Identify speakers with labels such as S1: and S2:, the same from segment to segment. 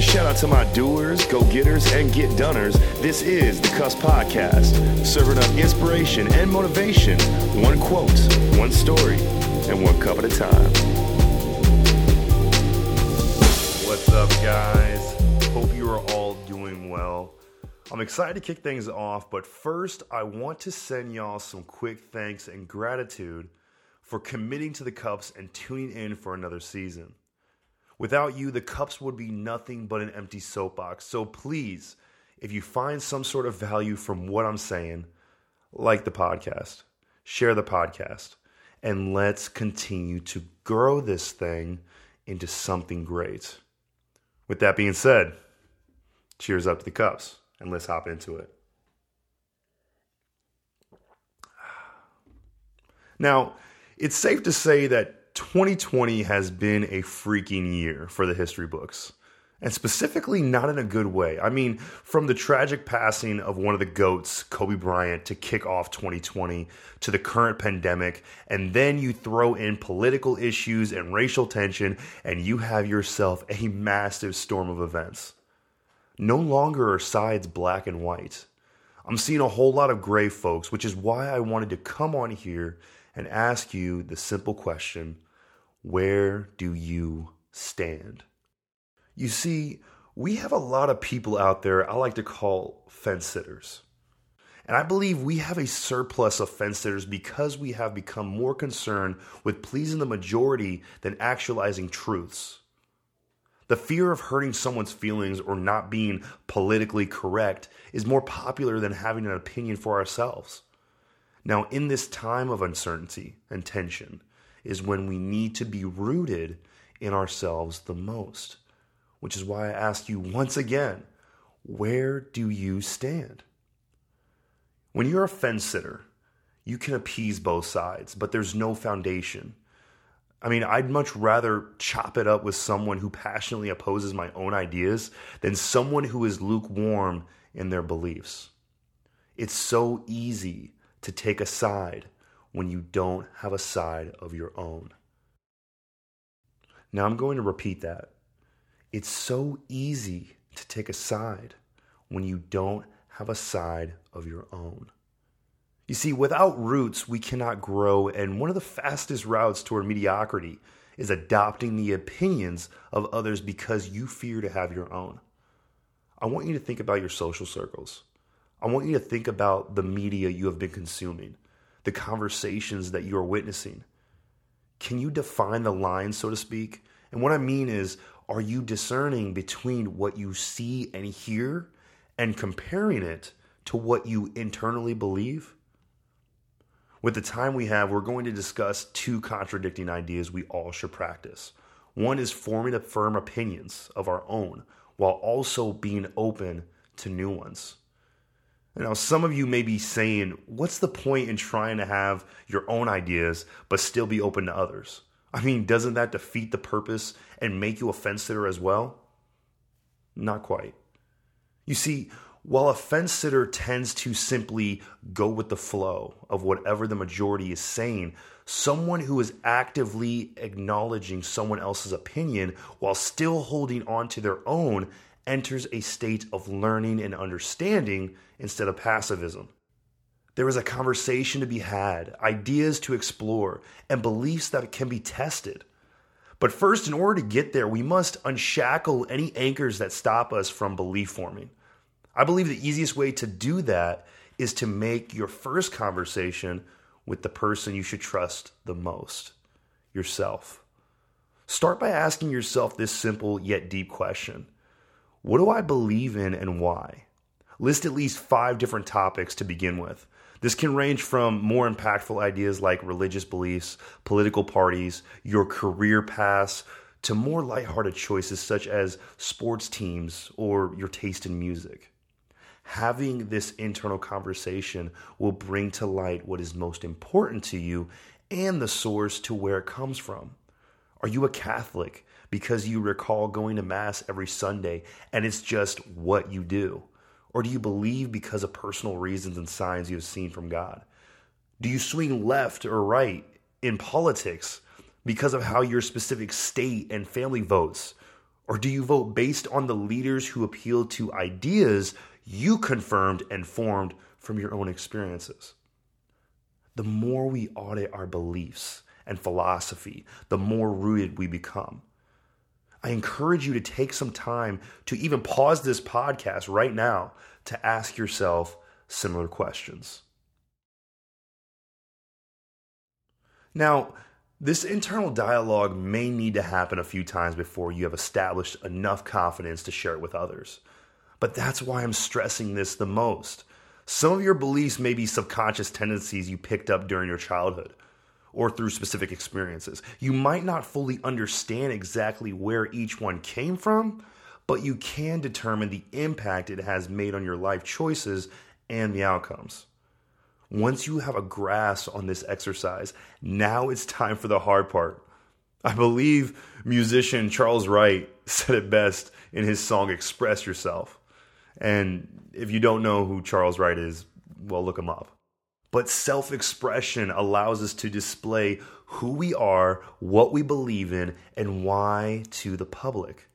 S1: a shout out to my doers, go getters, and get doners. This is the Cups Podcast, serving up inspiration and motivation, one quote, one story, and one cup at a time. What's up, guys? Hope you are all doing well. I'm excited to kick things off, but first, I want to send y'all some quick thanks and gratitude for committing to the Cups and tuning in for another season. Without you, the cups would be nothing but an empty soapbox. So please, if you find some sort of value from what I'm saying, like the podcast, share the podcast, and let's continue to grow this thing into something great. With that being said, cheers up to the cups and let's hop into it. Now, it's safe to say that 2020 has been a freaking year for the history books. And specifically, not in a good way. I mean, from the tragic passing of one of the GOATs, Kobe Bryant, to kick off 2020, to the current pandemic, and then you throw in political issues and racial tension, and you have yourself a massive storm of events. No longer are sides black and white. I'm seeing a whole lot of gray folks, which is why I wanted to come on here and ask you the simple question where do you stand? You see, we have a lot of people out there I like to call fence sitters. And I believe we have a surplus of fence sitters because we have become more concerned with pleasing the majority than actualizing truths. The fear of hurting someone's feelings or not being politically correct is more popular than having an opinion for ourselves. Now, in this time of uncertainty and tension, is when we need to be rooted in ourselves the most. Which is why I ask you once again where do you stand? When you're a fence sitter, you can appease both sides, but there's no foundation. I mean, I'd much rather chop it up with someone who passionately opposes my own ideas than someone who is lukewarm in their beliefs. It's so easy to take a side when you don't have a side of your own. Now I'm going to repeat that. It's so easy to take a side when you don't have a side of your own. You see, without roots, we cannot grow, and one of the fastest routes toward mediocrity is adopting the opinions of others because you fear to have your own. I want you to think about your social circles. I want you to think about the media you have been consuming the conversations that you're witnessing? Can you define the line, so to speak? And what I mean is, are you discerning between what you see and hear and comparing it to what you internally believe? With the time we have, we're going to discuss two contradicting ideas we all should practice. One is forming firm opinions of our own while also being open to new ones. Now, some of you may be saying, what's the point in trying to have your own ideas but still be open to others? I mean, doesn't that defeat the purpose and make you a fence sitter as well? Not quite. You see, while a fence sitter tends to simply go with the flow of whatever the majority is saying, someone who is actively acknowledging someone else's opinion while still holding on to their own enters a state of learning and understanding instead of passivism. There is a conversation to be had, ideas to explore, and beliefs that can be tested. But first, in order to get there, we must unshackle any anchors that stop us from belief forming. I believe the easiest way to do that is to make your first conversation with the person you should trust the most yourself. Start by asking yourself this simple yet deep question what do I believe in and why? List at least five different topics to begin with. This can range from more impactful ideas like religious beliefs, political parties, your career paths, to more lighthearted choices such as sports teams or your taste in music. Having this internal conversation will bring to light what is most important to you and the source to where it comes from. Are you a Catholic? Because you recall going to Mass every Sunday and it's just what you do? Or do you believe because of personal reasons and signs you have seen from God? Do you swing left or right in politics because of how your specific state and family votes? Or do you vote based on the leaders who appeal to ideas you confirmed and formed from your own experiences? The more we audit our beliefs and philosophy, the more rooted we become. I encourage you to take some time to even pause this podcast right now to ask yourself similar questions. Now, this internal dialogue may need to happen a few times before you have established enough confidence to share it with others. But that's why I'm stressing this the most. Some of your beliefs may be subconscious tendencies you picked up during your childhood or through specific experiences. You might not fully understand exactly where each one came from, but you can determine the impact it has made on your life choices and the outcomes. Once you have a grasp on this exercise, now it's time for the hard part. I believe musician Charles Wright said it best in his song Express Yourself. And if you don't know who Charles Wright is, well, look him up. But self expression allows us to display who we are, what we believe in, and why to the public.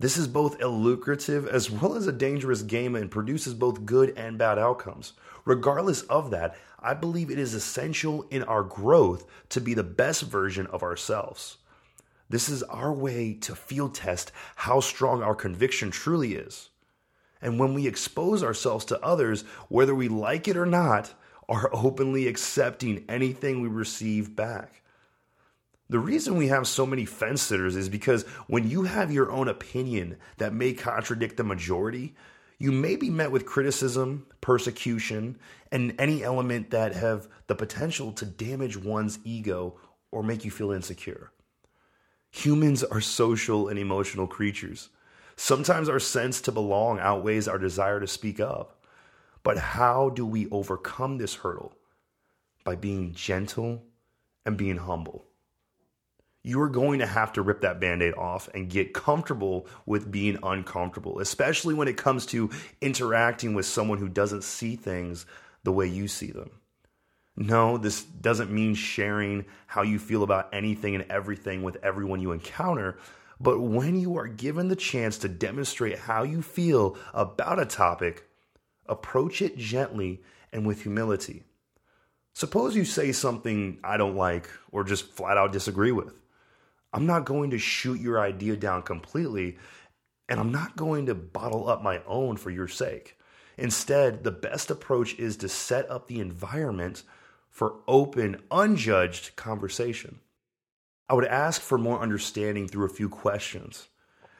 S1: This is both a lucrative as well as a dangerous game and produces both good and bad outcomes. Regardless of that, I believe it is essential in our growth to be the best version of ourselves. This is our way to field test how strong our conviction truly is. And when we expose ourselves to others, whether we like it or not, are openly accepting anything we receive back. The reason we have so many fence sitters is because when you have your own opinion that may contradict the majority, you may be met with criticism, persecution, and any element that have the potential to damage one's ego or make you feel insecure. Humans are social and emotional creatures. Sometimes our sense to belong outweighs our desire to speak up. But how do we overcome this hurdle? By being gentle and being humble. You are going to have to rip that band aid off and get comfortable with being uncomfortable, especially when it comes to interacting with someone who doesn't see things the way you see them. No, this doesn't mean sharing how you feel about anything and everything with everyone you encounter. But when you are given the chance to demonstrate how you feel about a topic, Approach it gently and with humility. Suppose you say something I don't like or just flat out disagree with. I'm not going to shoot your idea down completely, and I'm not going to bottle up my own for your sake. Instead, the best approach is to set up the environment for open, unjudged conversation. I would ask for more understanding through a few questions.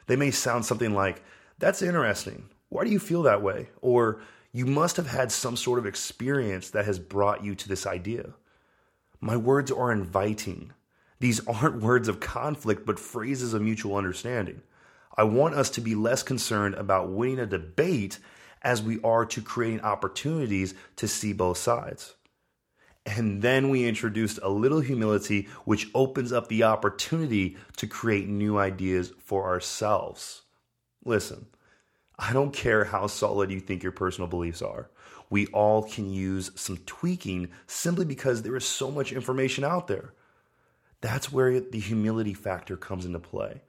S1: They may sound something like, That's interesting. Why do you feel that way? Or you must have had some sort of experience that has brought you to this idea. My words are inviting. These aren't words of conflict, but phrases of mutual understanding. I want us to be less concerned about winning a debate as we are to creating opportunities to see both sides. And then we introduced a little humility, which opens up the opportunity to create new ideas for ourselves. Listen, I don't care how solid you think your personal beliefs are. We all can use some tweaking simply because there is so much information out there. That's where the humility factor comes into play.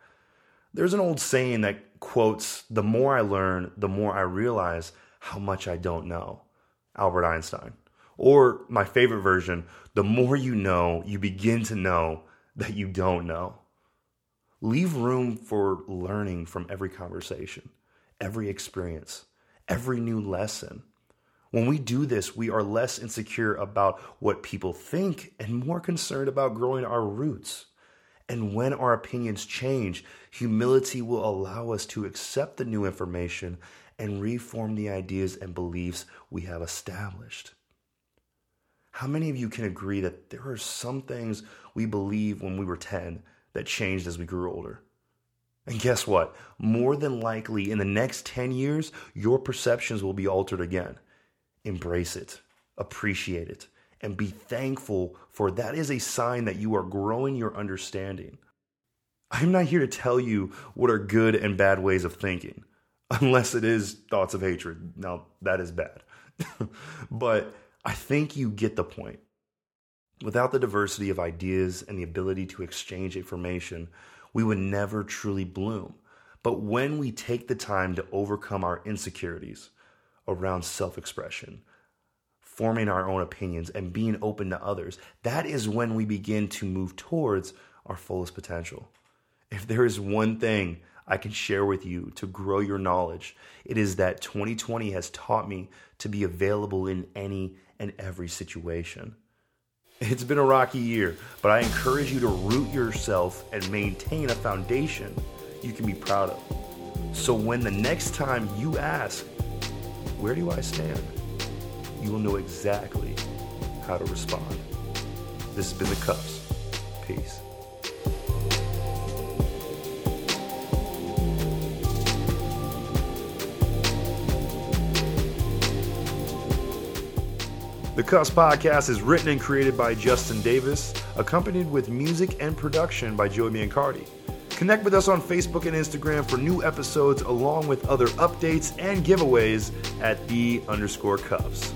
S1: There's an old saying that quotes, The more I learn, the more I realize how much I don't know. Albert Einstein. Or my favorite version, the more you know, you begin to know that you don't know. Leave room for learning from every conversation every experience, every new lesson. When we do this, we are less insecure about what people think and more concerned about growing our roots. And when our opinions change, humility will allow us to accept the new information and reform the ideas and beliefs we have established. How many of you can agree that there are some things we believe when we were 10 that changed as we grew older? And guess what? More than likely, in the next 10 years, your perceptions will be altered again. Embrace it, appreciate it, and be thankful for that is a sign that you are growing your understanding. I'm not here to tell you what are good and bad ways of thinking, unless it is thoughts of hatred. Now, that is bad. but I think you get the point. Without the diversity of ideas and the ability to exchange information, we would never truly bloom. But when we take the time to overcome our insecurities around self expression, forming our own opinions, and being open to others, that is when we begin to move towards our fullest potential. If there is one thing I can share with you to grow your knowledge, it is that 2020 has taught me to be available in any and every situation. It's been a rocky year, but I encourage you to root yourself and maintain a foundation you can be proud of. So when the next time you ask, Where do I stand? you will know exactly how to respond. This has been The Cups. Peace. The Cups podcast is written and created by Justin Davis, accompanied with music and production by Joey Biancardi. Connect with us on Facebook and Instagram for new episodes along with other updates and giveaways at the underscore cups.